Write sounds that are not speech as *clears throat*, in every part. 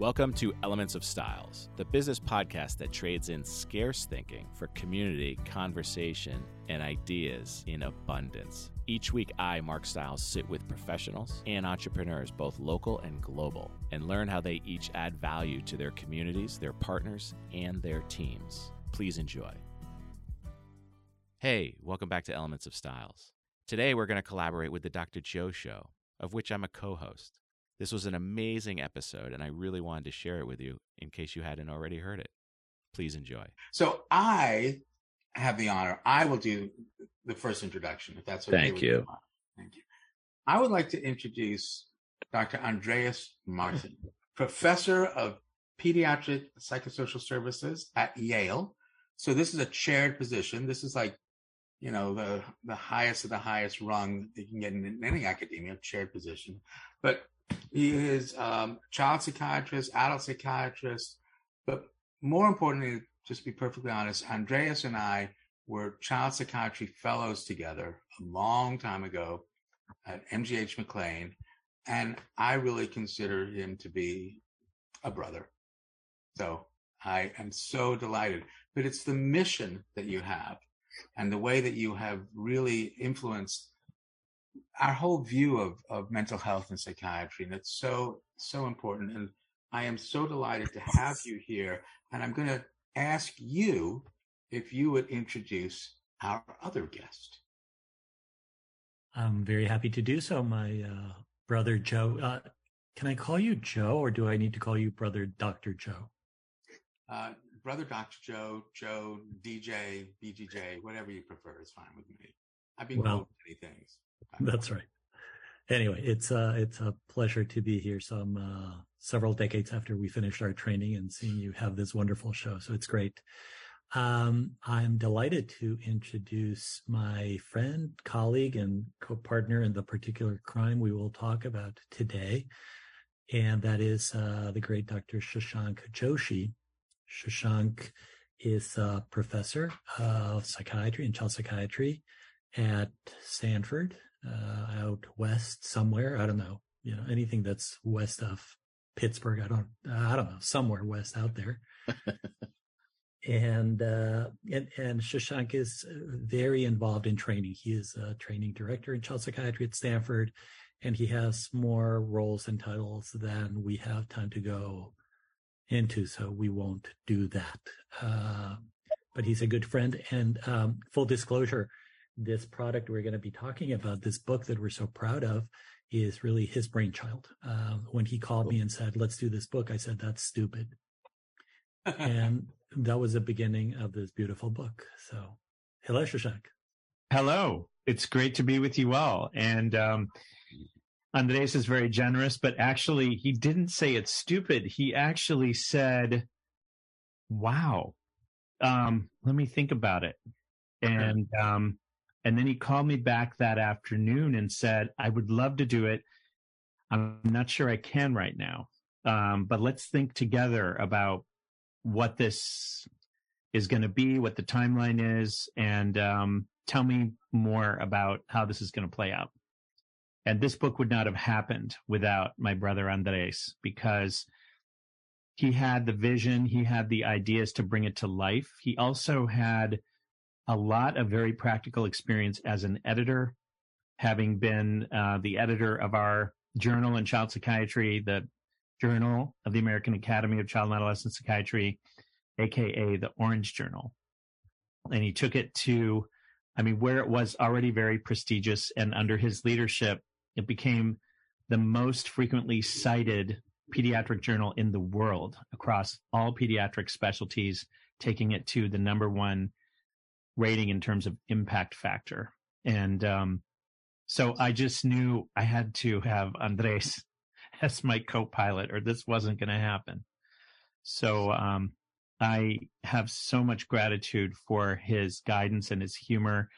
Welcome to Elements of Styles, the business podcast that trades in scarce thinking for community, conversation, and ideas in abundance. Each week, I, Mark Styles, sit with professionals and entrepreneurs, both local and global, and learn how they each add value to their communities, their partners, and their teams. Please enjoy. Hey, welcome back to Elements of Styles. Today, we're going to collaborate with the Dr. Joe Show, of which I'm a co host. This was an amazing episode, and I really wanted to share it with you in case you hadn't already heard it. Please enjoy. So I have the honor. I will do the first introduction, if that's okay. Thank you. you. Thank you. I would like to introduce Dr. Andreas Martin, professor of pediatric psychosocial services at Yale. So this is a chaired position. This is like, you know, the the highest of the highest rung that you can get in any academia, chaired position. But he is um, child psychiatrist, adult psychiatrist, but more importantly, just to be perfectly honest, Andreas and I were child psychiatry fellows together a long time ago at MGH McLean, and I really consider him to be a brother. So I am so delighted. But it's the mission that you have and the way that you have really influenced our whole view of, of mental health and psychiatry. And it's so, so important. And I am so delighted to have you here. And I'm going to ask you if you would introduce our other guest. I'm very happy to do so, my uh, brother Joe. Uh, can I call you Joe or do I need to call you brother Dr. Joe? Uh, brother Dr. Joe, Joe, DJ, BGJ, whatever you prefer is fine with me. I've been well, many things. That's right. Anyway, it's uh, it's a pleasure to be here. Some uh, several decades after we finished our training and seeing you have this wonderful show, so it's great. Um, I'm delighted to introduce my friend, colleague, and co-partner in the particular crime we will talk about today, and that is uh, the great Dr. Shashank Joshi. Shashank is a professor of psychiatry and child psychiatry at Stanford uh, out west somewhere. I don't know, you know, anything that's west of Pittsburgh. I don't, I don't know, somewhere west out there. *laughs* and, uh, and, and Shashank is very involved in training. He is a training director in child psychiatry at Stanford, and he has more roles and titles than we have time to go into. So we won't do that. Uh, but he's a good friend and, um, full disclosure, this product we're going to be talking about, this book that we're so proud of, is really his brainchild. Um, when he called me and said, "Let's do this book," I said, "That's stupid," *laughs* and that was the beginning of this beautiful book. So, hello, Shashank. Hello, it's great to be with you all. And um, Andres is very generous, but actually, he didn't say it's stupid. He actually said, "Wow." Um, let me think about it. And um, and then he called me back that afternoon and said, I would love to do it. I'm not sure I can right now. Um, but let's think together about what this is going to be, what the timeline is, and um, tell me more about how this is going to play out. And this book would not have happened without my brother Andres because he had the vision, he had the ideas to bring it to life. He also had a lot of very practical experience as an editor, having been uh, the editor of our journal in child psychiatry, the Journal of the American Academy of Child and Adolescent Psychiatry, aka the Orange Journal. And he took it to, I mean, where it was already very prestigious, and under his leadership, it became the most frequently cited pediatric journal in the world across all pediatric specialties, taking it to the number one rating in terms of impact factor. And um, so I just knew I had to have Andres *laughs* as my co-pilot, or this wasn't going to happen. So um, I have so much gratitude for his guidance and his humor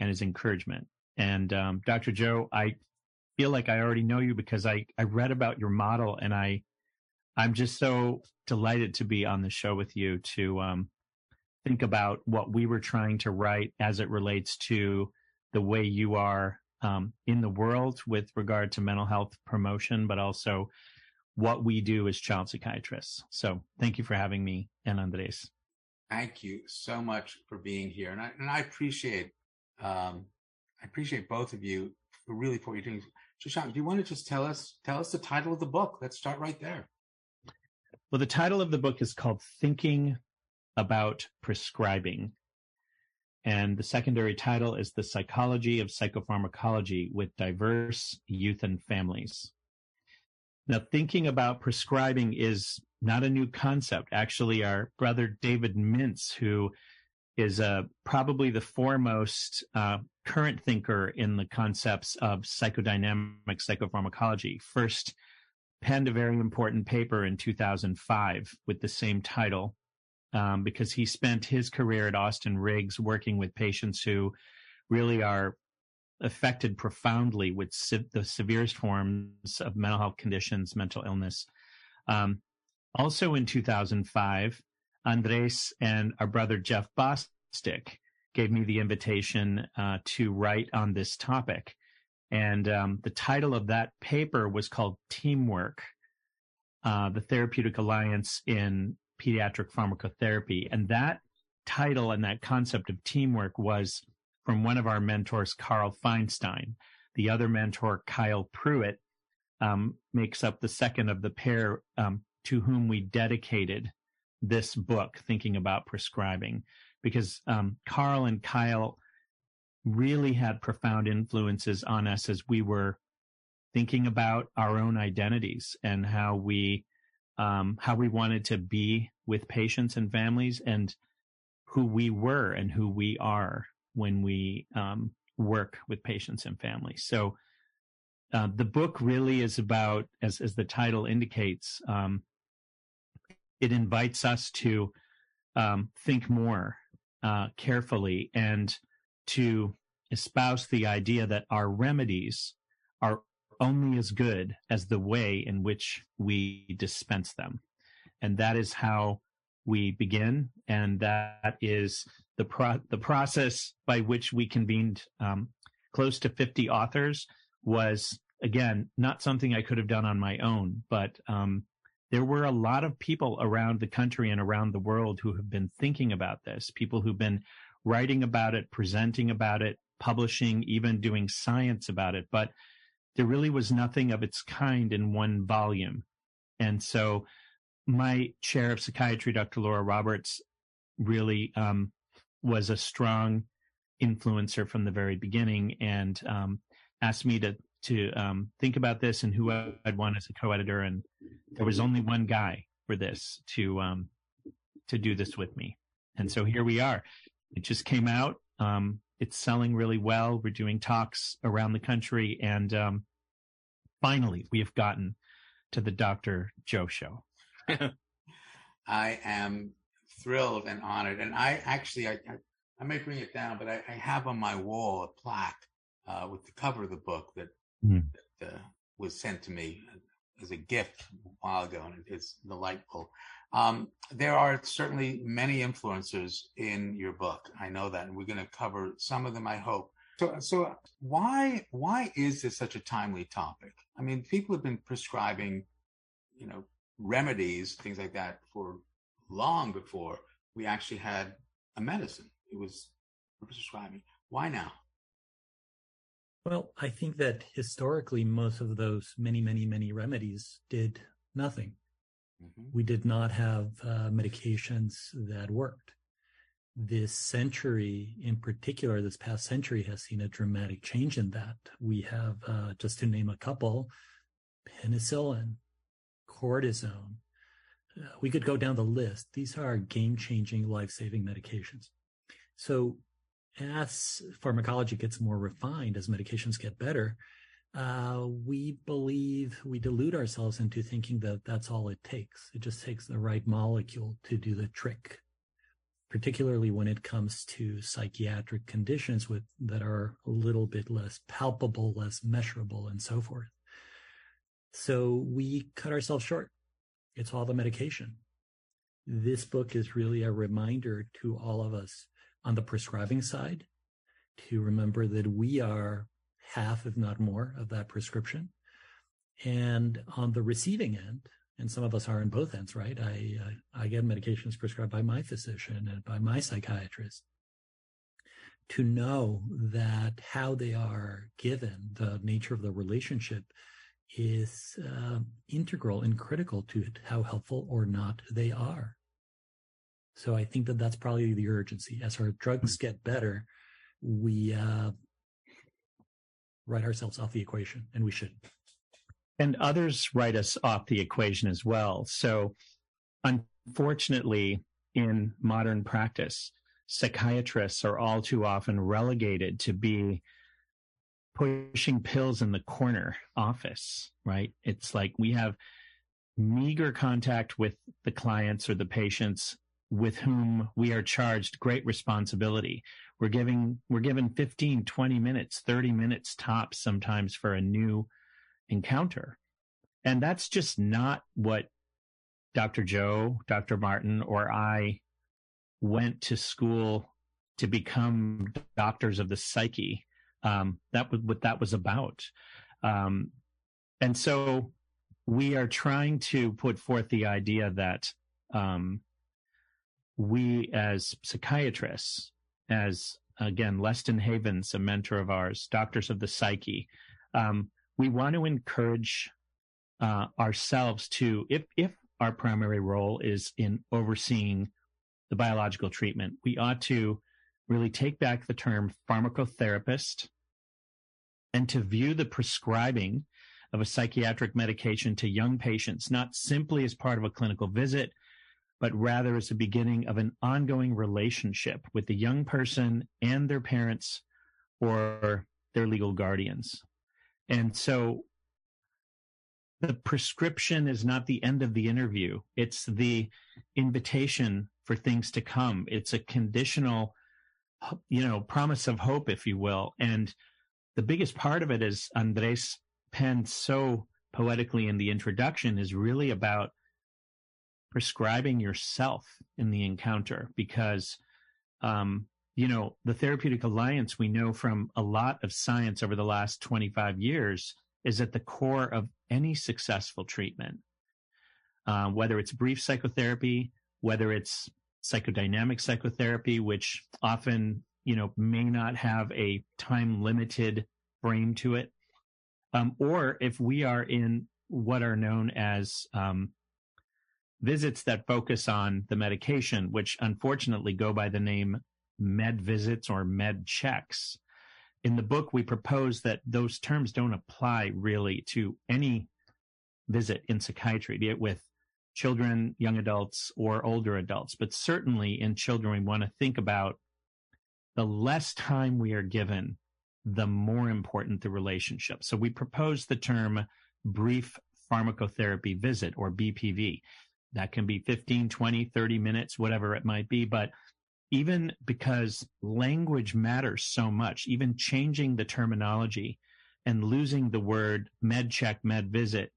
and his encouragement. And um, Dr. Joe, I feel like I already know you because I I read about your model, and I I'm just so delighted to be on the show with you to um, think about what we were trying to write as it relates to the way you are um, in the world with regard to mental health promotion, but also what we do as child psychiatrists. So thank you for having me and Andres. Thank you so much for being here. And I, and I appreciate, um, I appreciate both of you for really for what you're doing. Shashank, do you want to just tell us, tell us the title of the book? Let's start right there. Well, the title of the book is called Thinking About Prescribing. And the secondary title is The Psychology of Psychopharmacology with Diverse Youth and Families. Now, thinking about prescribing is not a new concept. Actually, our brother David Mintz, who is uh, probably the foremost uh, current thinker in the concepts of psychodynamic psychopharmacology, first penned a very important paper in 2005 with the same title um, because he spent his career at Austin Riggs working with patients who really are affected profoundly with se- the severest forms of mental health conditions, mental illness. Um, also in 2005, Andres and our brother Jeff Bostic gave me the invitation uh, to write on this topic. And um, the title of that paper was called Teamwork, uh, the Therapeutic Alliance in Pediatric Pharmacotherapy. And that title and that concept of teamwork was from one of our mentors, Carl Feinstein. The other mentor, Kyle Pruett, um, makes up the second of the pair um, to whom we dedicated this book, Thinking About Prescribing, because um, Carl and Kyle really had profound influences on us as we were thinking about our own identities and how we um, how we wanted to be with patients and families and who we were and who we are when we um, work with patients and families. So uh, the book really is about, as as the title indicates, um, it invites us to um, think more uh, carefully and to espouse the idea that our remedies are only as good as the way in which we dispense them. And that is how we begin. And that is the pro- the process by which we convened um, close to 50 authors was again not something I could have done on my own, but um, there were a lot of people around the country and around the world who have been thinking about this. People who've been writing about it, presenting about it, publishing, even doing science about it, but there really was nothing of its kind in one volume. And so my chair of psychiatry, Dr. Laura Roberts, really um, was a strong influencer from the very beginning and um, asked me to to um, think about this and who I'd want as a co-editor. And there was only one guy for this to um, to do this with me. And so here we are. It just came out. Um, it's selling really well. We're doing talks around the country, and um, finally, we have gotten to the Dr. Joe show. *laughs* I am thrilled and honored. And I actually, I, I, I may bring it down, but I, I, have on my wall a plaque uh, with the cover of the book that, mm. that uh, was sent to me as a gift a while ago, and it's delightful. Um, there are certainly many influencers in your book. I know that, and we're going to cover some of them. I hope. So, so why why is this such a timely topic? I mean, people have been prescribing, you know, remedies, things like that, for long before we actually had a medicine. It was prescribing. Why now? Well, I think that historically, most of those many, many, many remedies did nothing. Mm-hmm. We did not have uh, medications that worked. This century, in particular, this past century, has seen a dramatic change in that. We have, uh, just to name a couple, penicillin, cortisone. Uh, we could go down the list. These are game changing, life saving medications. So, as pharmacology gets more refined, as medications get better, uh, we believe we delude ourselves into thinking that that's all it takes. It just takes the right molecule to do the trick, particularly when it comes to psychiatric conditions with that are a little bit less palpable, less measurable, and so forth. So we cut ourselves short. It's all the medication. This book is really a reminder to all of us on the prescribing side to remember that we are half, if not more, of that prescription. And on the receiving end, and some of us are on both ends, right? I, I, I get medications prescribed by my physician and by my psychiatrist to know that how they are given, the nature of the relationship is uh, integral and critical to how helpful or not they are. So I think that that's probably the urgency. As our drugs get better, we uh, write ourselves off the equation, and we should. And others write us off the equation as well. So, unfortunately, in modern practice, psychiatrists are all too often relegated to be pushing pills in the corner office, right? It's like we have meager contact with the clients or the patients with whom we are charged great responsibility. We're giving, we're given 15, 20 minutes, 30 minutes tops sometimes for a new encounter. And that's just not what Dr. Joe, Dr. Martin, or I went to school to become doctors of the psyche. Um, that was what that was about. Um, and so we are trying to put forth the idea that um, we as psychiatrists, as again, Leston Havens, a mentor of ours, doctors of the psyche, um, we want to encourage uh, ourselves to, if, if our primary role is in overseeing the biological treatment, we ought to really take back the term pharmacotherapist and to view the prescribing of a psychiatric medication to young patients not simply as part of a clinical visit, but rather as the beginning of an ongoing relationship with the young person and their parents or their legal guardians. And so the prescription is not the end of the interview. It's the invitation for things to come. It's a conditional, you know, promise of hope, if you will. And the biggest part of it, as Andres penned so poetically in the introduction, is really about prescribing yourself in the encounter because um, you know the therapeutic alliance we know from a lot of science over the last 25 years is at the core of any successful treatment. Uh, whether it's brief psychotherapy whether it's psychodynamic psychotherapy which often you know may not have a time limited frame to it um, or if we are in what are known as um, visits that focus on the medication, which unfortunately go by the name med visits or med checks. In the book, we propose that those terms don't apply really to any visit in psychiatry, be it with children, young adults, or older adults. But certainly in children, we want to think about the less time we are given, the more important the relationship. So we propose the term brief pharmacotherapy visit or BPV. That can be 15, 20, 30 minutes, whatever it might be. But even because language matters so much, even changing the terminology and losing the word med check, med visit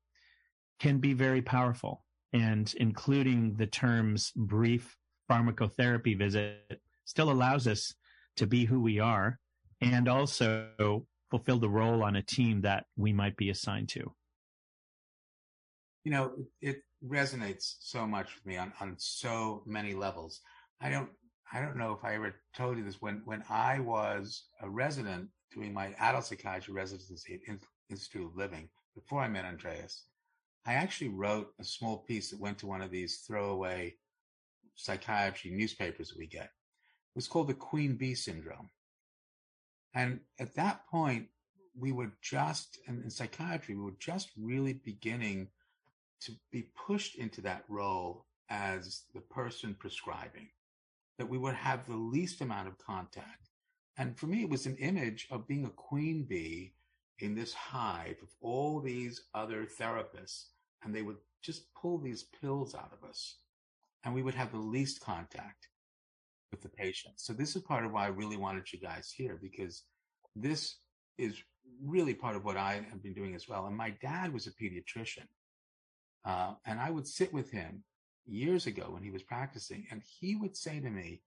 can be very powerful. And including the terms brief pharmacotherapy visit still allows us to be who we are and also fulfill the role on a team that we might be assigned to. You know, it, resonates so much with me on, on so many levels. I don't I don't know if I ever told you this when when I was a resident doing my adult psychiatry residency at Institute of Living before I met Andreas. I actually wrote a small piece that went to one of these throwaway psychiatry newspapers that we get. It was called the Queen Bee Syndrome. And at that point, we were just, in, in psychiatry, we were just really beginning to be pushed into that role as the person prescribing, that we would have the least amount of contact. And for me, it was an image of being a queen bee in this hive of all these other therapists, and they would just pull these pills out of us, and we would have the least contact with the patient. So this is part of why I really wanted you guys here because this is really part of what I have been doing as well. And my dad was a pediatrician. Uh, and I would sit with him years ago when he was practicing, and he would say to me,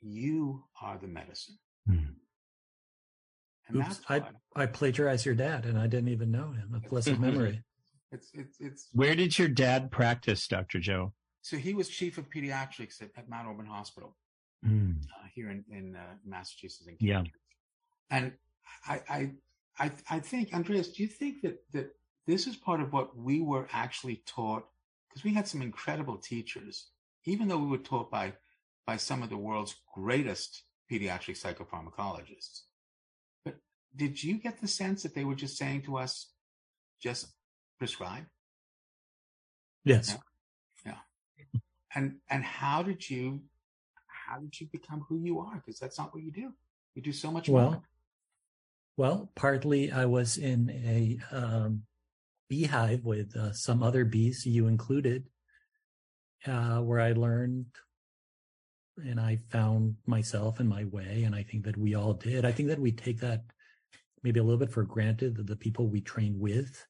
You are the medicine. Mm. And Oops, that's I, why I plagiarized your dad and I didn't even know him. A *laughs* pleasant memory. it's it's it's Where did your dad practice, Dr. Joe? so he was chief of pediatrics at, at Mount Auburn Hospital Mm, uh, here in in uh, Massachusetts. In Yeah. And I, I I I think Andreas, do you think that that this is part of what we were actually taught? Because we had some incredible teachers, even though we were taught by by some of the world's greatest pediatric psychopharmacologists. But did you get the sense that they were just saying to us, just prescribe? Yes. Yeah. And and how did you how did you become who you are? Because that's not what you do. You do so much Well, more. Well, partly I was in a um, beehive with uh, some other bees, you included, uh, where I learned and I found myself and my way. And I think that we all did. I think that we take that maybe a little bit for granted that the people we train with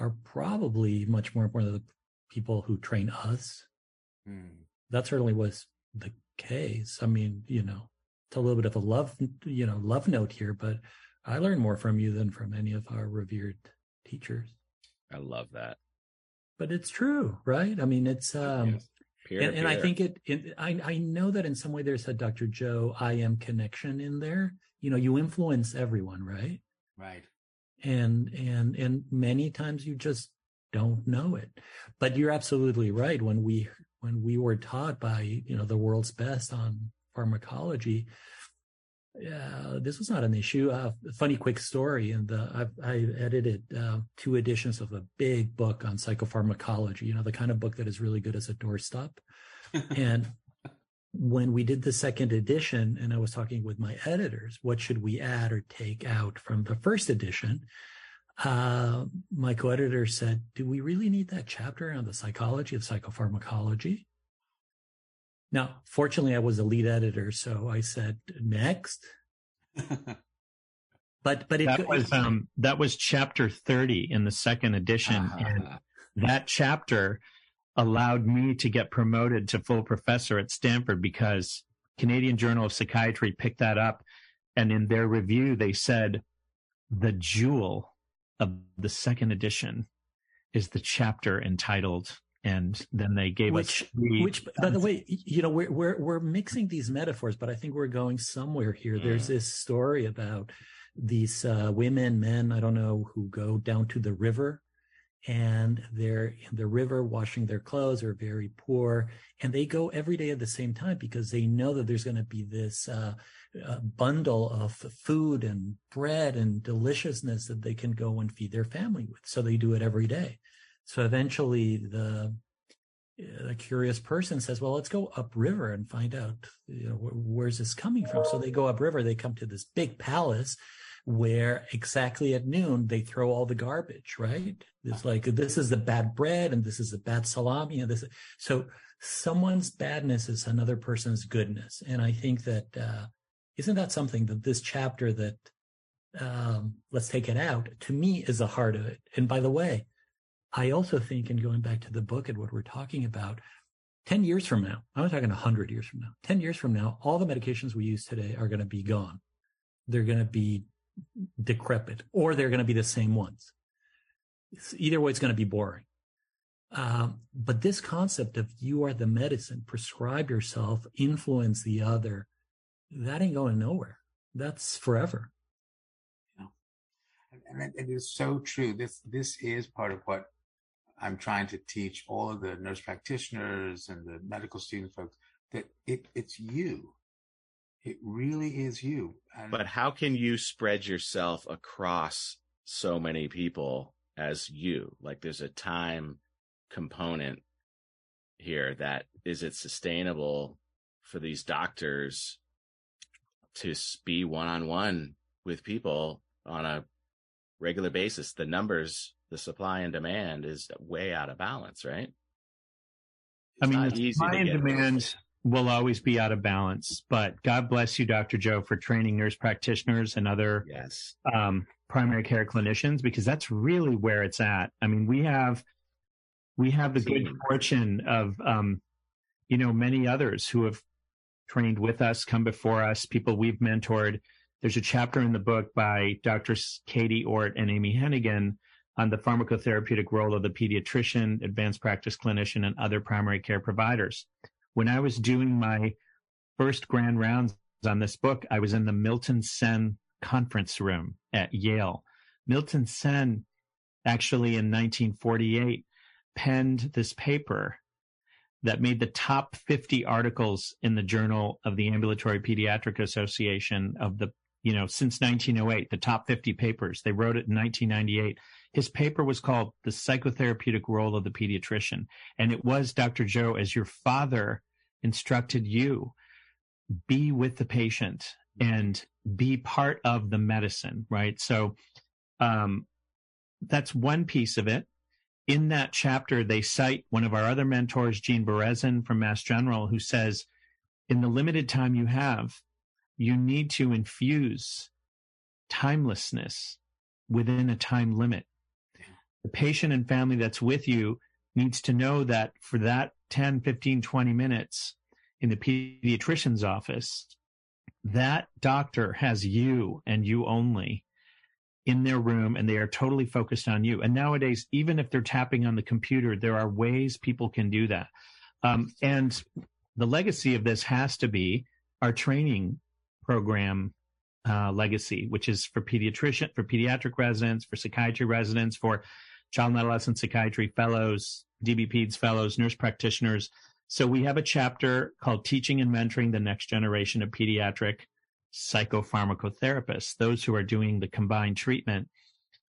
are probably much more important than the people who train us. Hmm. That certainly was the case. I mean, you know, it's a little bit of a love, you know, love note here, but I learned more from you than from any of our revered teachers. I love that. But it's true, right? I mean, it's um Yes. Peer and, to and I think it, it I I know that in some way there's a Dr. Joe I am connection in there. You know, you influence everyone, right? Right. and and and many times you just don't know it but you're absolutely right when we when we were taught by you know the world's best on pharmacology uh, this was not an issue. Uh, funny quick story and I've, i edited uh, two editions of a big book on psychopharmacology you know the kind of book that is really good as a doorstop. *laughs* And when we did the second edition and i was talking with my editors what should we add or take out from the first edition? Uh, my co-editor said do we really need that chapter on the psychology of psychopharmacology now fortunately i was the lead editor so i said next. *laughs* But but it, that was um that was chapter 30 in the second edition and Ah, that chapter allowed me to get promoted to full professor at Stanford because Canadian Journal of Psychiatry picked that up and in their review they said the jewel of the second edition is the chapter entitled and then they gave which us three which by the way you know we're we're we're mixing these metaphors but i think we're going somewhere here. There's Mm. this story about these uh, women men i don't know who go down to the river and they're in the river washing their clothes are very poor and they go every day at the same time because they know that there's going to be this uh, uh, bundle of food and bread and deliciousness that they can go and feed their family with. So they do it every day so eventually the the curious person says, well, let's go upriver and find out, you know, wh- where's this coming from? So they go upriver, they come to this big palace where exactly at noon they throw all the garbage, right? It's like, this is the bad bread and this is the bad salami and this. So someone's badness is another person's goodness. And I think that, uh, isn't that something that this chapter that, um, let's take it out to me is the heart of it. And by the way, I also think, and going back to the book and what we're talking about, 10 years from now, I'm not talking 100 years from now, 10 years from now, all the medications we use today are going to be gone. They're going to be decrepit or they're going to be the same ones. Either way, it's going to be boring. Um, but this concept of you are the medicine, prescribe yourself, influence the other, that ain't going nowhere. That's forever. and, and it is so true. This this is part of what I'm trying to teach all of the nurse practitioners and the medical student folks that it it's you. It really is you. And But how can you spread yourself across so many people as you? Like there's a time component here that is it sustainable for these doctors to be one on one with people on a regular basis? The numbers, the supply and demand is way out of balance, right? I mean, the supply and demand will always be out of balance, but God bless you, Dr. Joe, for training nurse practitioners and other Yes. um, primary care clinicians because that's really where it's at. I mean, we have we have the good fortune of um, you know many others who have trained with us, come before us, people we've mentored there's a chapter in the book by Drs. Katie Ort and Amy Hennigan on the pharmacotherapeutic role of the pediatrician, advanced practice clinician, and other primary care providers. When I was doing my first grand rounds on this book, I was in the Milton Senn conference room at Yale. Milton Senn actually in 1948 penned this paper that made the top 50 articles in the Journal of the Ambulatory Pediatric Association of the, you know, since 1908, the top 50 papers. They wrote it in 1998. His paper was called The Psychotherapeutic Role of the Pediatrician. And it was, Dr. Joe, as your father instructed you, be with the patient and be part of the medicine, right? So, um, that's one piece of it. In that chapter, they cite one of our other mentors, Gene Beresin from Mass General, who says, in the limited time you have, you need to infuse timelessness within a time limit. The patient and family that's with you needs to know that for that 10, 15, 20 minutes in the pediatrician's office, that doctor has you and you only in their room and they are totally focused on you. And nowadays, even if they're tapping on the computer, there are ways people can do that. Um, and the legacy of this has to be our training program uh, legacy, which is for pediatrician, for pediatric residents, for psychiatry residents, for child and adolescent psychiatry fellows, DBPEDS fellows, nurse practitioners. So we have a chapter called Teaching and Mentoring the Next Generation of Pediatric psychopharmacotherapists, those who are doing the combined treatment,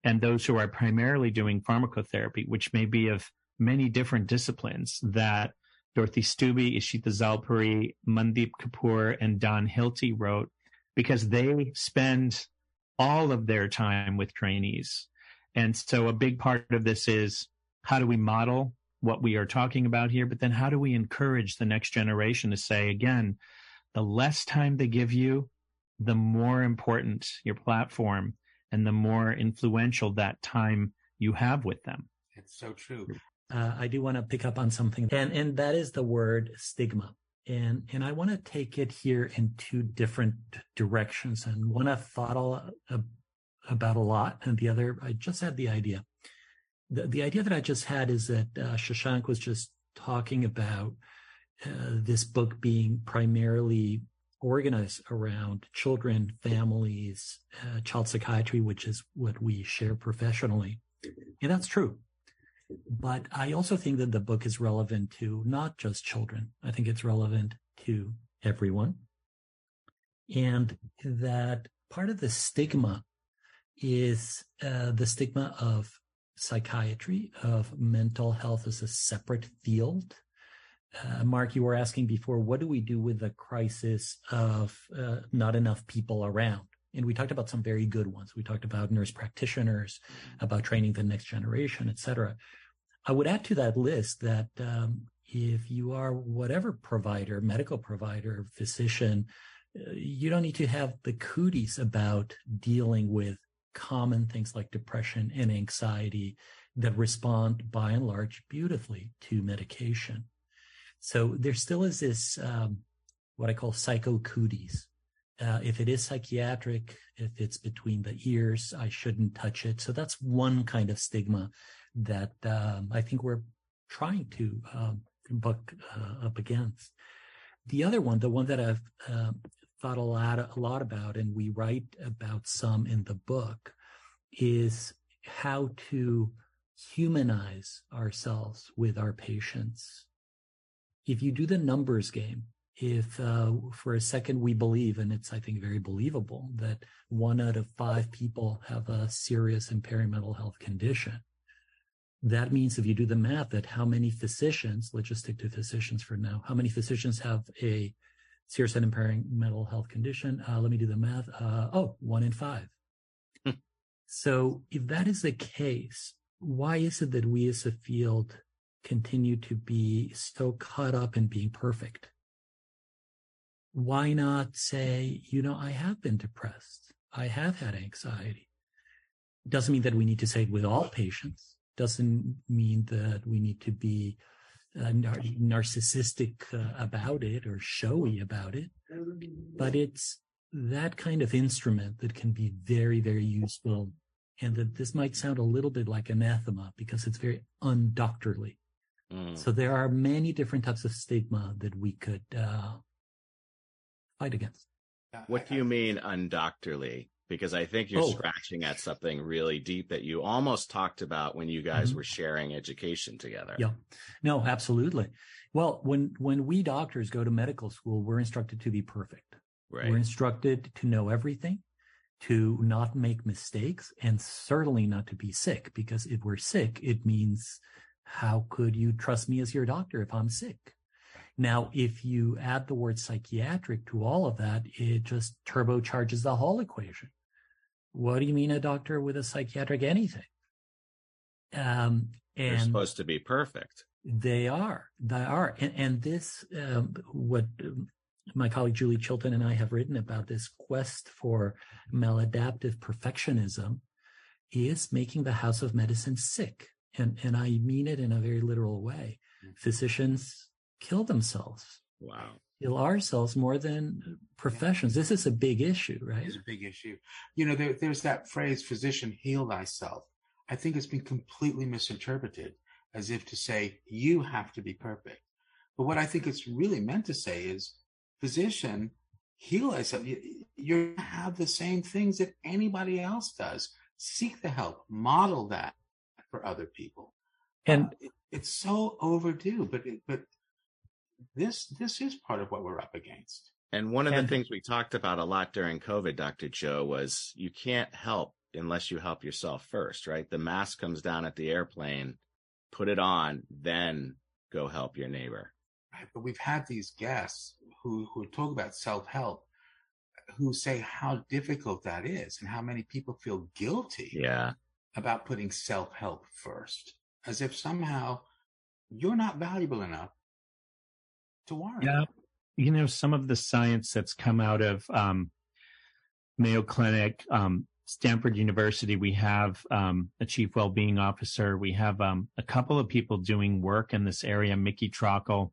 and those who are primarily doing pharmacotherapy, which may be of many different disciplines that Dorothy Stubbe, Isheeta Zalpuri, Mandeep Kapoor, and Don Hilty wrote, because they spend all of their time with trainees. And so a big part of this is how do we model what we are talking about here? But then how do we encourage the next generation to say, again, the less time they give you, the more important your platform and the more influential that time you have with them. It's so true. Uh, I do want to pick up on something, and and that is the word stigma, and and I want to take it here in two different directions, and one I've thought a, about a lot, and the other I just had the idea. The the idea that I just had is that uh, Shashank was just talking about uh, this book being primarily organized around children, families, uh, child psychiatry, which is what we share professionally. And that's true. But I also think that the book is relevant to not just children. I think it's relevant to everyone. And that part of the stigma is uh, the stigma of psychiatry, of mental health as a separate field uh, Mark, you were asking before, what do we do with the crisis of uh, not enough people around? And we talked about some very good ones. We talked about nurse practitioners, about training the next generation, et cetera. I would add to that list that um, if you are whatever provider, medical provider, physician, uh, you don't need to have the cooties about dealing with common things like depression and anxiety that respond by and large beautifully to medication. So there still is this, um, what I call psycho cooties. Uh, if it is psychiatric, if it's between the ears, I shouldn't touch it. So that's one kind of stigma that um, I think we're trying to um, buck uh, up against. The other one, the one that I've uh, thought a lot, a lot about, and we write about some in the book, is how to humanize ourselves with our patients if you do the numbers game, if uh, for a second we believe, and it's, I think, very believable that one out of five people have a serious impairing mental health condition, that means if you do the math that how many physicians, let's just stick to physicians for now, how many physicians have a serious and impairing mental health condition? Uh, let me do the math. Uh, oh, one in five. Hmm. so if that is the case, why is it that we as a field continue to be so caught up in being perfect? Why not say, you know, I have been depressed. I have had anxiety. Doesn't mean that we need to say it with all patients. Doesn't mean that we need to be uh, nar- narcissistic uh, about it or showy about it. But it's that kind of instrument that can be very, very useful. And that this might sound a little bit like anathema because it's very undoctorly. Mm. So there are many different types of stigma that we could uh, fight against. What do you mean undoctorly? Because I think you're oh. scratching at something really deep that you almost talked about when you guys mm-hmm. were sharing education together. Yeah. No, absolutely. Well, when when we doctors go to medical school, we're instructed to be perfect. Right. We're instructed to know everything, to not make mistakes, and certainly not to be sick. Because if we're sick, it means how could you trust me as your doctor if I'm sick? Now, if you add the word psychiatric to all of that, it just turbocharges the whole equation. What do you mean a doctor with a psychiatric anything? Um, and They're supposed to be perfect. They are. They are. And, and this, um, what um, my colleague Julie Chilton and I have written about this quest for maladaptive perfectionism is making the house of medicine sick. And, and I mean it in a very literal way. Mm-hmm. Physicians kill themselves. Wow. Kill ourselves more than professions. This is a big issue, right? It's a big issue. You know, there, there's that phrase, physician, heal thyself. I think it's been completely misinterpreted as if to say, you have to be perfect. But what I think it's really meant to say is, physician, heal thyself. You, you have the same things that anybody else does. Seek the help, model that for other people. And uh, it, it's so overdue, but it, but this this is part of what we're up against. And one of and, the things we talked about a lot during COVID, Dr. Joe, was you can't help unless you help yourself first, right? The mask comes down at the airplane put it on, then go help your neighbor. Right, but we've had these guests who who talk about self help, who say how difficult that is, and how many people feel guilty. Yeah. About putting self help first, as if somehow you're not valuable enough to warrant. Yeah. You know, some of the science that's come out of um, Mayo Clinic, um, Stanford University, we have um, a chief well-being officer. We have um, a couple of people doing work in this area. Mickey Trockel,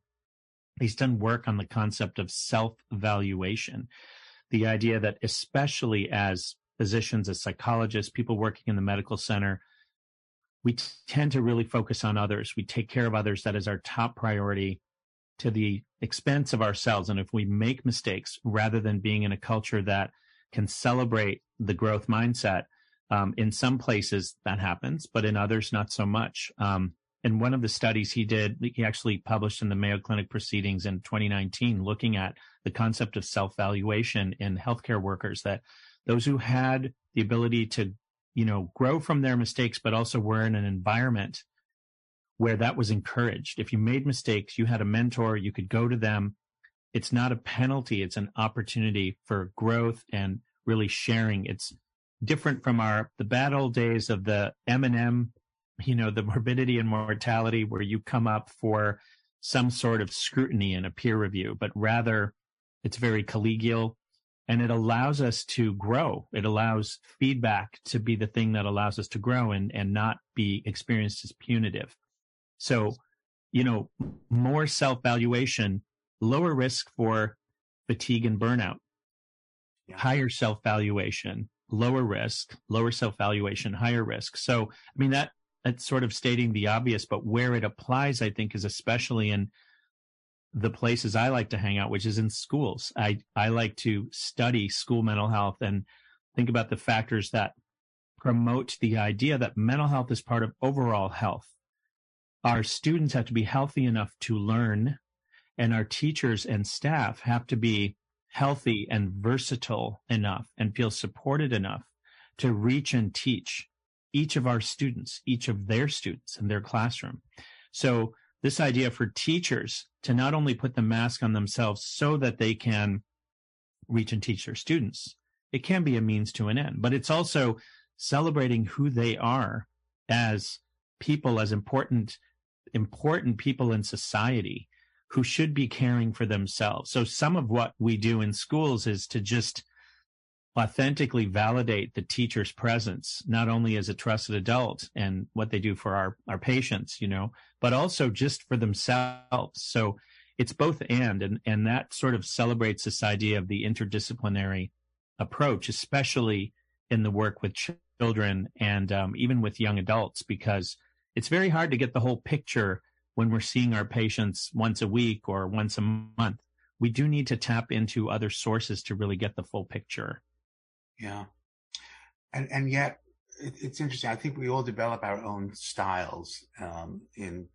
he's done work on the concept of self-evaluation, the idea that especially as physicians, as psychologists, people working in the medical center, we t- tend to really focus on others. We take care of others. That is our top priority to the expense of ourselves. And if we make mistakes, rather than being in a culture that can celebrate the growth mindset. Um, in some places that happens, but in others, not so much. Um, and one of the studies he did, he actually published in the Mayo Clinic Proceedings in 2019, looking at the concept of self valuation in healthcare workers, that those who had the ability to, you know, grow from their mistakes, but also were in an environment where that was encouraged. If you made mistakes, you had a mentor, you could go to them. It's not a penalty. It's an opportunity for growth and really sharing. It's different from our the bad old days of the M&M, you know, the morbidity and mortality where you come up for some sort of scrutiny and a peer review, but rather it's very collegial and it allows us to grow. It allows feedback to be the thing that allows us to grow and, and not be experienced as punitive. So, you know, more self valuation, lower risk for fatigue and burnout yeah. higher self valuation, lower risk, lower self valuation, higher risk. So, I mean, that, that's sort of stating the obvious, but where it applies, I think, is especially in the places I like to hang out, which is in schools. I, I like to study school mental health and think about the factors that promote the idea that mental health is part of overall health. Our students have to be healthy enough to learn, and our teachers and staff have to be healthy and versatile enough and feel supported enough to reach and teach each of our students, each of their students in their classroom. So this idea for teachers to not only put the mask on themselves so that they can reach and teach their students, it can be a means to an end, but it's also celebrating who they are as people, as important, important people in society who should be caring for themselves. So some of what we do in schools is to just authentically validate the teacher's presence, not only as a trusted adult and what they do for our, our patients, you know, but also just for themselves. So it's both and, and, and that sort of celebrates this idea of the interdisciplinary approach, especially in the work with children and um, even with young adults, because it's very hard to get the whole picture when we're seeing our patients once a week or once a month. We do need to tap into other sources to really get the full picture. Yeah. And, and yet it, it's interesting. I think we all develop our own styles, um, in,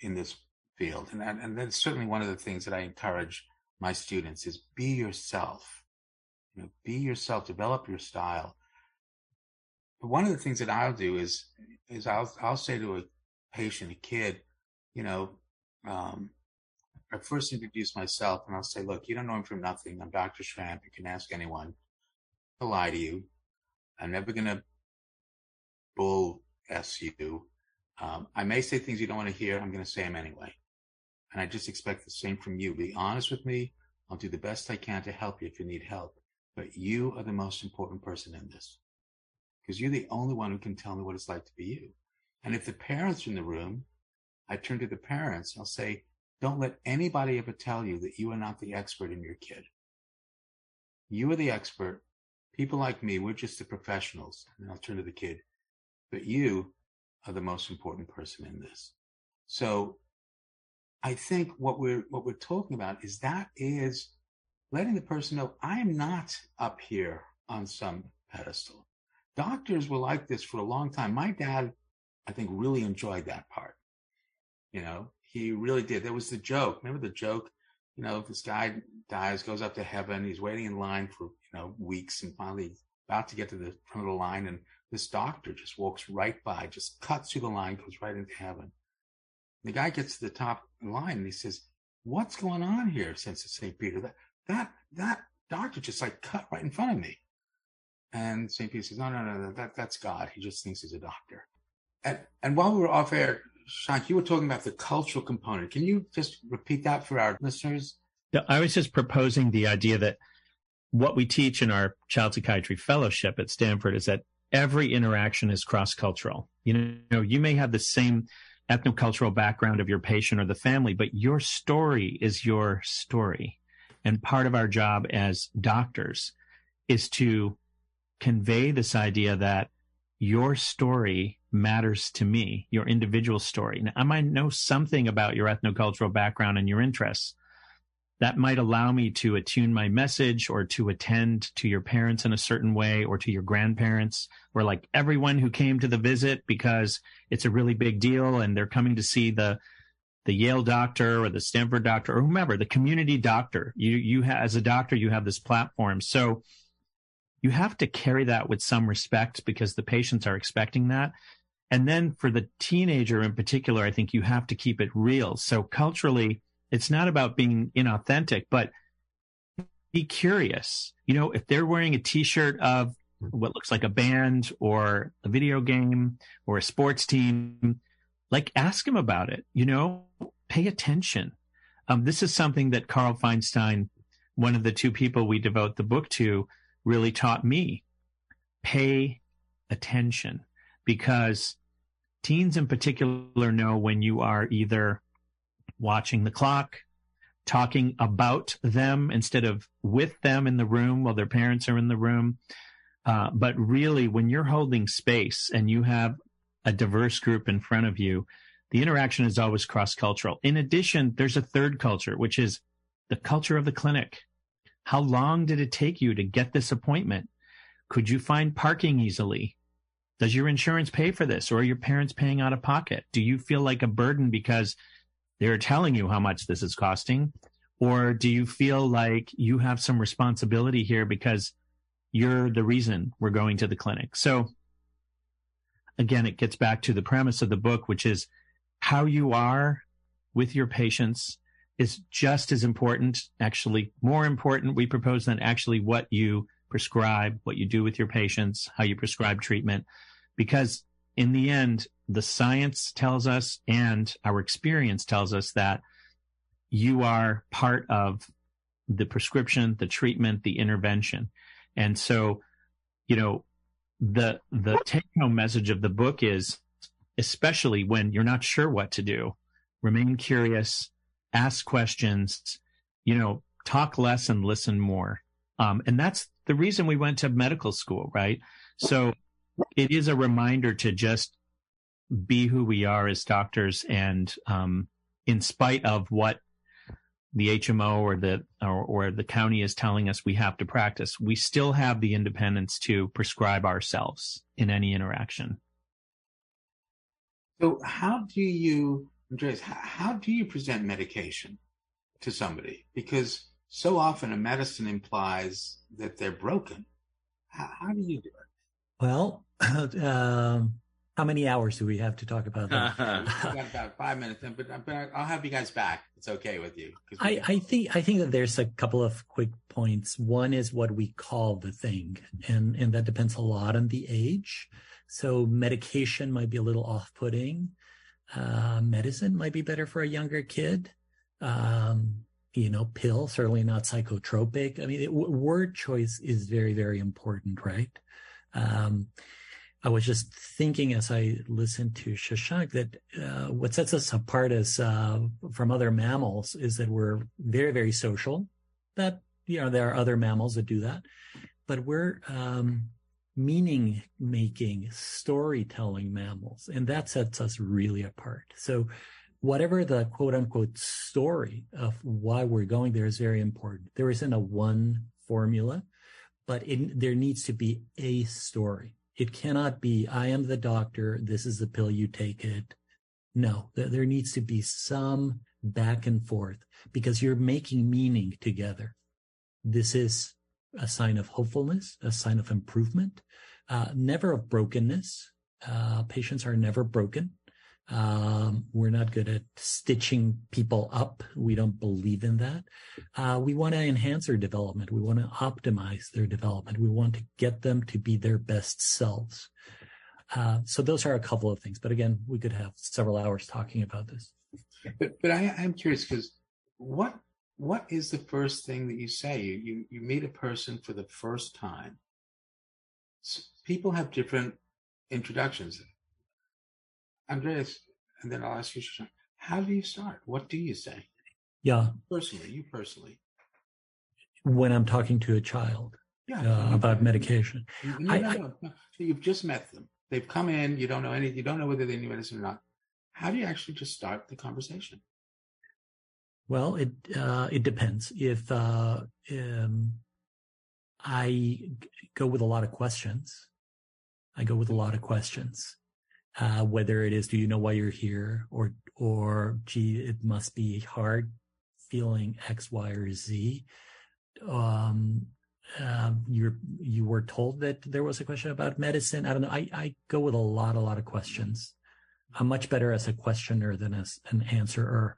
in this field. And, and that's certainly one of the things that I encourage my students is be yourself. You know, be yourself, develop your style. One of the things that I'll do is, is I'll, I'll say to a patient, a kid, you know, um, I first introduce myself and I'll say, look, you don't know me from nothing. I'm Dr. Shrand. You can ask anyone. I'll lie to you. I'm never to bull s you. Um, I may say things you don't want to hear. I'm to say them anyway. And I just expect the same from you. Be honest with me. I'll do the best I can to help you if you need help. But you are the most important person in this because you're the only one who can tell me what it's like to be you. And if the parents are in the room, I turn to the parents. I'll say, don't let anybody ever tell you that you are not the expert in your kid. You are the expert. People like me, we're just the professionals. And I'll turn to the kid, but you are the most important person in this. So I think what we're, what we're talking about is that is letting the person know I am not up here on some pedestal. Doctors were like this for a long time. My dad, I think, really enjoyed that part. You know, he really did. There was the joke. Remember the joke? You know, this guy dies, goes up to heaven. He's waiting in line for, you know, weeks and finally about to get to the front of the line. And this doctor just walks right by, just cuts through the line, goes right into heaven. The guy gets to the top line and he says, what's going on here it's St. Peter? That, that, that doctor just like cut right in front of me. And St. Peter says, no, no, no, that, that's God. He just thinks he's a doctor. And, and while we were off air, Shank, you were talking about the cultural component. Can you just repeat that for our listeners? I was just proposing the idea that what we teach in our child psychiatry fellowship at Stanford is that every interaction is cross cultural. You know, you may have the same ethnocultural background of your patient or the family, but your story is your story. And part of our job as doctors is to convey this idea that your story matters to me, your individual story. Now, I might know something about your ethnocultural background and your interests, that might allow me to attune my message or to attend to your parents in a certain way or to your grandparents or like everyone who came to the visit because it's a really big deal and they're coming to see the the Yale doctor or the Stanford doctor or whomever, the community doctor. You you ha- as a doctor you have this platform. So you have to carry that with some respect because the patients are expecting that. And then for the teenager in particular, I think you have to keep it real. So culturally, it's not about being inauthentic, but be curious. You know, if they're wearing a t-shirt of what looks like a band or a video game or a sports team, like ask them about it, you know, pay attention. Um, this is something that Carl Feinstein, one of the two people we devote the book to, really taught me. Pay attention because teens in particular know when you are either watching the clock, talking about them instead of with them in the room while their parents are in the room. Uh, but really, when you're holding space and you have a diverse group in front of you, the interaction is always cross cultural. In addition, there's a third culture, which is the culture of the clinic. How long did it take you to get this appointment? Could you find parking easily? Does your insurance pay for this or are your parents paying out of pocket? Do you feel like a burden because they're telling you how much this is costing? Or do you feel like you have some responsibility here because you're the reason we're going to the clinic? So again, it gets back to the premise of the book, which is how you are with your patients is just as important, actually more important, we propose than actually what you prescribe, what you do with your patients, how you prescribe treatment, because in the end, the science tells us and our experience tells us that you are part of the prescription, the treatment, the intervention. And so, you know, the the take home message of the book is especially when you're not sure what to do, remain curious, ask questions, you know, talk less and listen more. Um, and that's the reason we went to medical school, right? So it is a reminder to just be who we are as doctors and um, in spite of what the HMO or the or, or, the county is telling us we have to practice, we still have the independence to prescribe ourselves in any interaction. So, how do you, Andreas? How do you present medication to somebody? Because so often a medicine implies that they're broken. How, how do you do it? Well, *clears throat* um, how many hours do we have to talk about that? *laughs* we got about five minutes, but, but I'll have you guys back. It's okay with you. I, I think I think that there's a couple of quick points. One is what we call the thing, and and that depends a lot on the age. So medication might be a little off-putting. Uh, medicine might be better for a younger kid. Um, you know, pill certainly not psychotropic. I mean, it, word choice is very very important, right? Um, I was just thinking as I listened to Shashank that uh, what sets us apart as uh, from other mammals is that we're very, very social. That you know there are other mammals that do that, but we're um, meaning making, storytelling mammals, and that sets us really apart. So, whatever the quote unquote story of why we're going there is very important. There isn't a one formula, but it, there needs to be a story it cannot be, I am the doctor. This is the pill. You take it. No, there needs to be some back and forth because you're making meaning together. This is a sign of hopefulness, a sign of improvement, uh, never of brokenness. Uh, patients are never broken. Um, we're not good at stitching people up. We don't believe in that. Uh, we want to enhance their development. We want to optimize their development. We want to get them to be their best selves. Uh, so those are a couple of things. But again, we could have several hours talking about this. But but I, I'm curious because what what is the first thing that you say? You you you meet a person for the first time. So people have different introductions. Andreas, and then I'll ask you, how do you start? What do you say? Yeah. Personally, you personally. When I'm talking to a child yeah, uh, about medication. No, I, no, no, no. You've just met them. They've come in. You don't know anything. You don't know whether they need medicine or not. How do you actually just start the conversation? Well, it uh, it depends. If uh, um, I go with a lot of questions, I go with a lot of questions uh, whether it is, do you know why you're here? Or, or, gee, it must be hard feeling X, Y, or Z. Um, uh, you're, you were told that there was a question about medicine. I don't know. I, I go with a lot, a lot of questions. I'm much better as a questioner than as an answerer.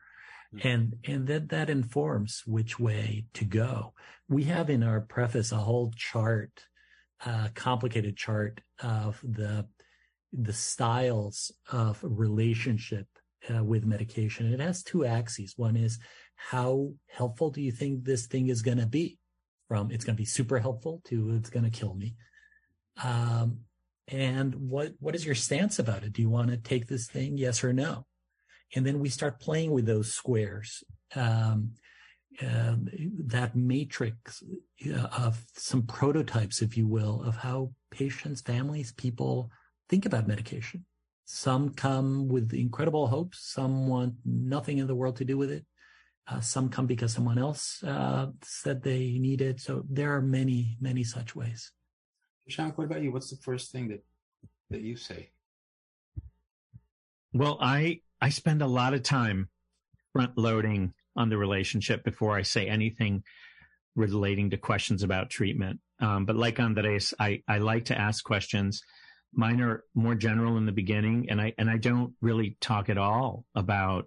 Mm-hmm. And, and that, that informs which way to go. We have in our preface a whole chart, uh, complicated chart of the the styles of relationship uh, with medication. It has two axes. One is how helpful do you think this thing is going to be? From it's going to be super helpful to it's going to kill me. Um, and what what is your stance about it? Do you want to take this thing, yes or no? And then we start playing with those squares. Um, um, that matrix uh, of some prototypes, if you will, of how patients, families, people think about medication. Some come with incredible hopes. Some want nothing in the world to do with it. Uh, some come because someone else uh, said they need it. So there are many, many such ways. Sean, what about you? What's the first thing that that you say? Well, I I spend a lot of time front loading on the relationship before I say anything relating to questions about treatment. Um, but like Andres, I, I like to ask questions Mine are more general in the beginning, and I and I don't really talk at all about,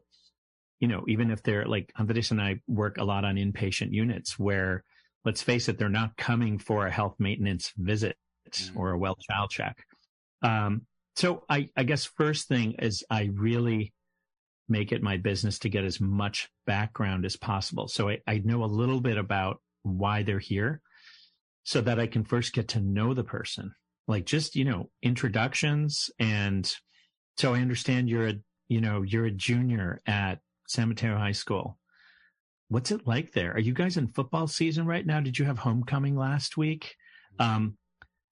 you know, even if they're like Andres and I work a lot on inpatient units where, let's face it, they're not coming for a health maintenance visit mm-hmm. or a well child check. Um, so I, I guess first thing is I really make it my business to get as much background as possible. So I, I know a little bit about why they're here so that I can first get to know the person like just you know introductions and so i understand you're a you know you're a junior at san mateo high school what's it like there? Are you guys in football season right now? Did you have homecoming last week? Um,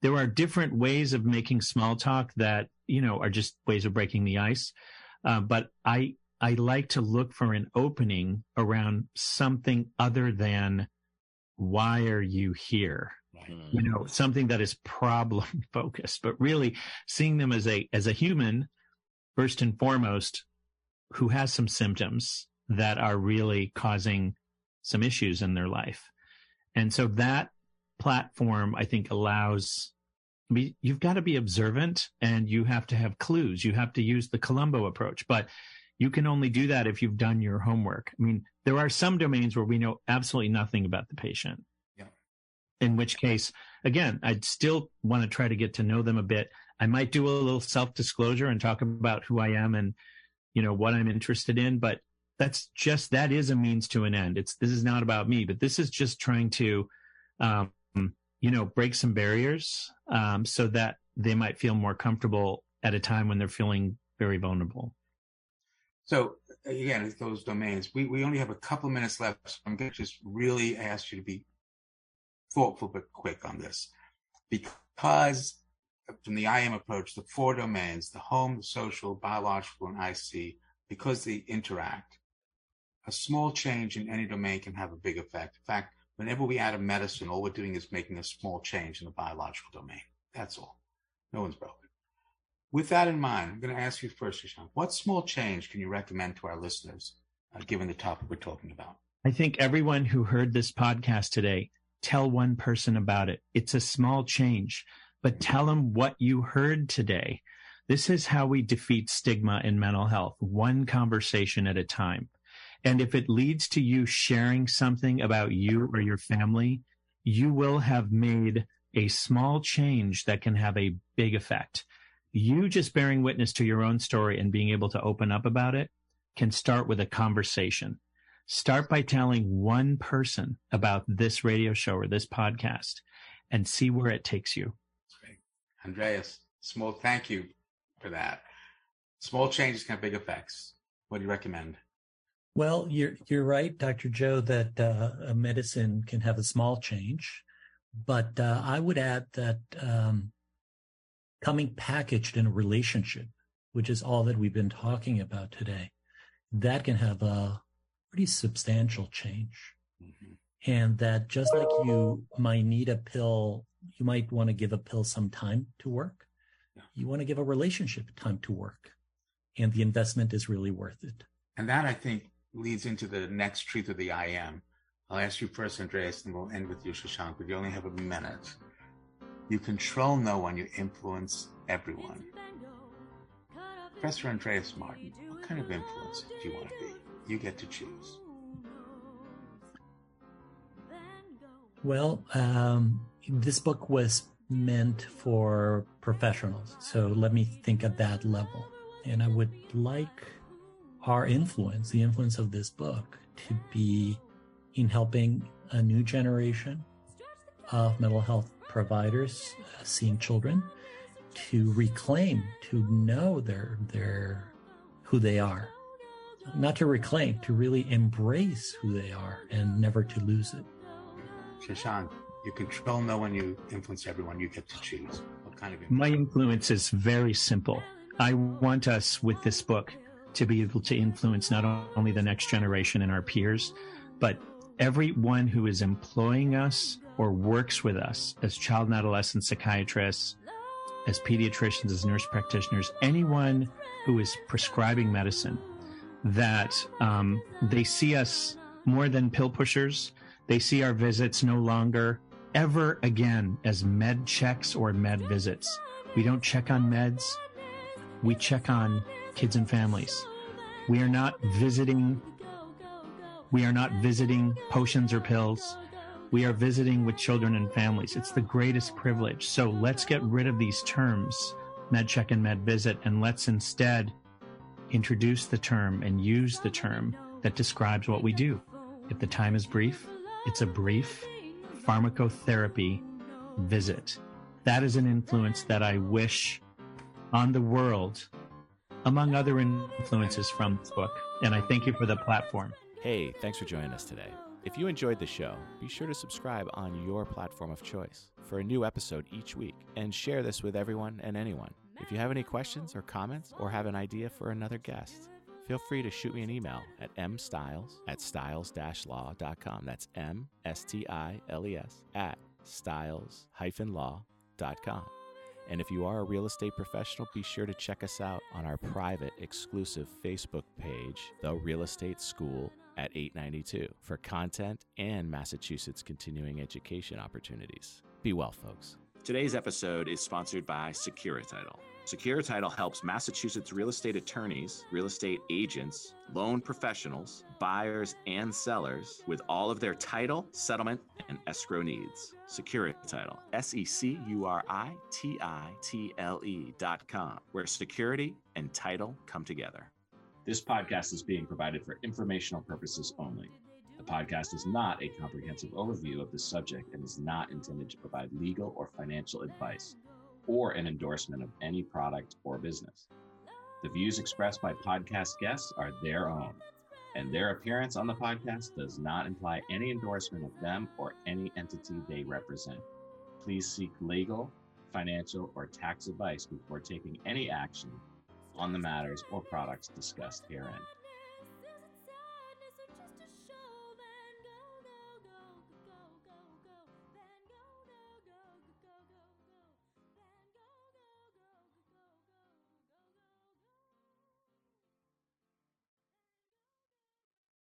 there are different ways of making small talk that you know are just ways of breaking the ice. Uh, but I I like to look for an opening around something other than why are you here? You know, something that is problem *laughs* focused, but really seeing them as a as a human first and foremost who has some symptoms that are really causing some issues in their life. And so that platform, I think, allows I mean, you've got to be observant and you have to have clues. You have to use the Columbo approach, but you can only do that if you've done your homework. I mean, there are some domains where we know absolutely nothing about the patient. Yeah. In which case, again, I'd still want to try to get to know them a bit. I might do a little self disclosure and talk about who I am and, you know, what I'm interested in, but that's just, that is a means to an end. It's, this is not about me, but this is just trying to, um, you know, break some barriers um, so that they might feel more comfortable at a time when they're feeling very vulnerable. So again, those domains, we, we only have a couple minutes left. So I'm going to just really ask you to be thoughtful but quick on this because from the IM approach, the four domains, the home, the social, biological, and IC, because they interact, a small change in any domain can have a big effect. In fact, whenever we add a medicine, all we're doing is making a small change in the biological domain. That's all. No one's broken. With that in mind, I'm going to ask you first, Shashank, what small change can you recommend to our listeners, uh, given the topic we're talking about? I think everyone who heard this podcast today, tell one person about it. It's a small change, but tell them what you heard today. This is how we defeat stigma in mental health, one conversation at a time. And if it leads to you sharing something about you or your family, you will have made a small change that can have a big effect. You just bearing witness to your own story and being able to open up about it can start with a conversation. Start by telling one person about this radio show or this podcast and see where it takes you. Andreas, small thank you for that. Small changes can have big effects. What do you recommend? Well, you're you're right, Dr. Joe, that uh, a medicine can have a small change, but uh, I would add that um, coming packaged in a relationship, which is all that we've been talking about today, that can have a pretty substantial change. Mm-hmm. And that just like you might need a pill, you might want to give a pill some time to work. Yeah. You want to give a relationship time to work. And the investment is really worth it. And that I think leads into the next truth of the I am. I'll ask you first, Andreas, and we'll end with you, Shashank, but you only have a minute. You control no one, you influence everyone. Professor Andreas Martin, what kind of influence do you want to be? You get to choose. Well, um, this book was meant for professionals. So let me think at that level. And I would like our influence, the influence of this book, to be in helping a new generation of mental health providers uh, seeing children to reclaim, to know their their who they are, not to reclaim, to really embrace who they are and never to lose it. Shashank, you control no one, you influence everyone. You get to choose what kind of. Influence. My influence is very simple. I want us with this book to be able to influence not only the next generation and our peers, but everyone who is employing us or works with us as child and adolescent psychiatrists, as pediatricians, as nurse practitioners, anyone who is prescribing medicine, that um, they see us more than pill pushers. They see our visits no longer ever again as med checks or med visits. We don't check on meds. We check on kids and families. We are not visiting we are not visiting potions or pills. We are visiting with children and families. It's the greatest privilege. So let's get rid of these terms, med check and med visit, and let's instead introduce the term and use the term that describes what we do. If the time is brief, it's a brief pharmacotherapy visit. That is an influence that I wish on the world among other influences from this book. And I thank you for the platform. Hey, thanks for joining us today. If you enjoyed the show, be sure to subscribe on your platform of choice for a new episode each week and share this with everyone and anyone. If you have any questions or comments or have an idea for another guest, feel free to shoot me an email at mstiles at stiles-law.com. That's M-S-T-I-L-E-S at stiles-law.com. And if you are a real estate professional, be sure to check us out on our private, exclusive Facebook page, The Real Estate School at 892, for content and Massachusetts continuing education opportunities. Be well, folks. Today's episode is sponsored by Securititle. Securititle helps Massachusetts real estate attorneys, real estate agents, loan professionals, buyers, and sellers with all of their title, settlement, and escrow needs. Securititle, S E C U R I T I T L E dot com, where security and title come together. This podcast is being provided for informational purposes only. The podcast is not a comprehensive overview of the subject and is not intended to provide legal or financial advice or an endorsement of any product or business. The views expressed by podcast guests are their own, and their appearance on the podcast does not imply any endorsement of them or any entity they represent. Please seek legal, financial, or tax advice before taking any action on the matters or products discussed herein.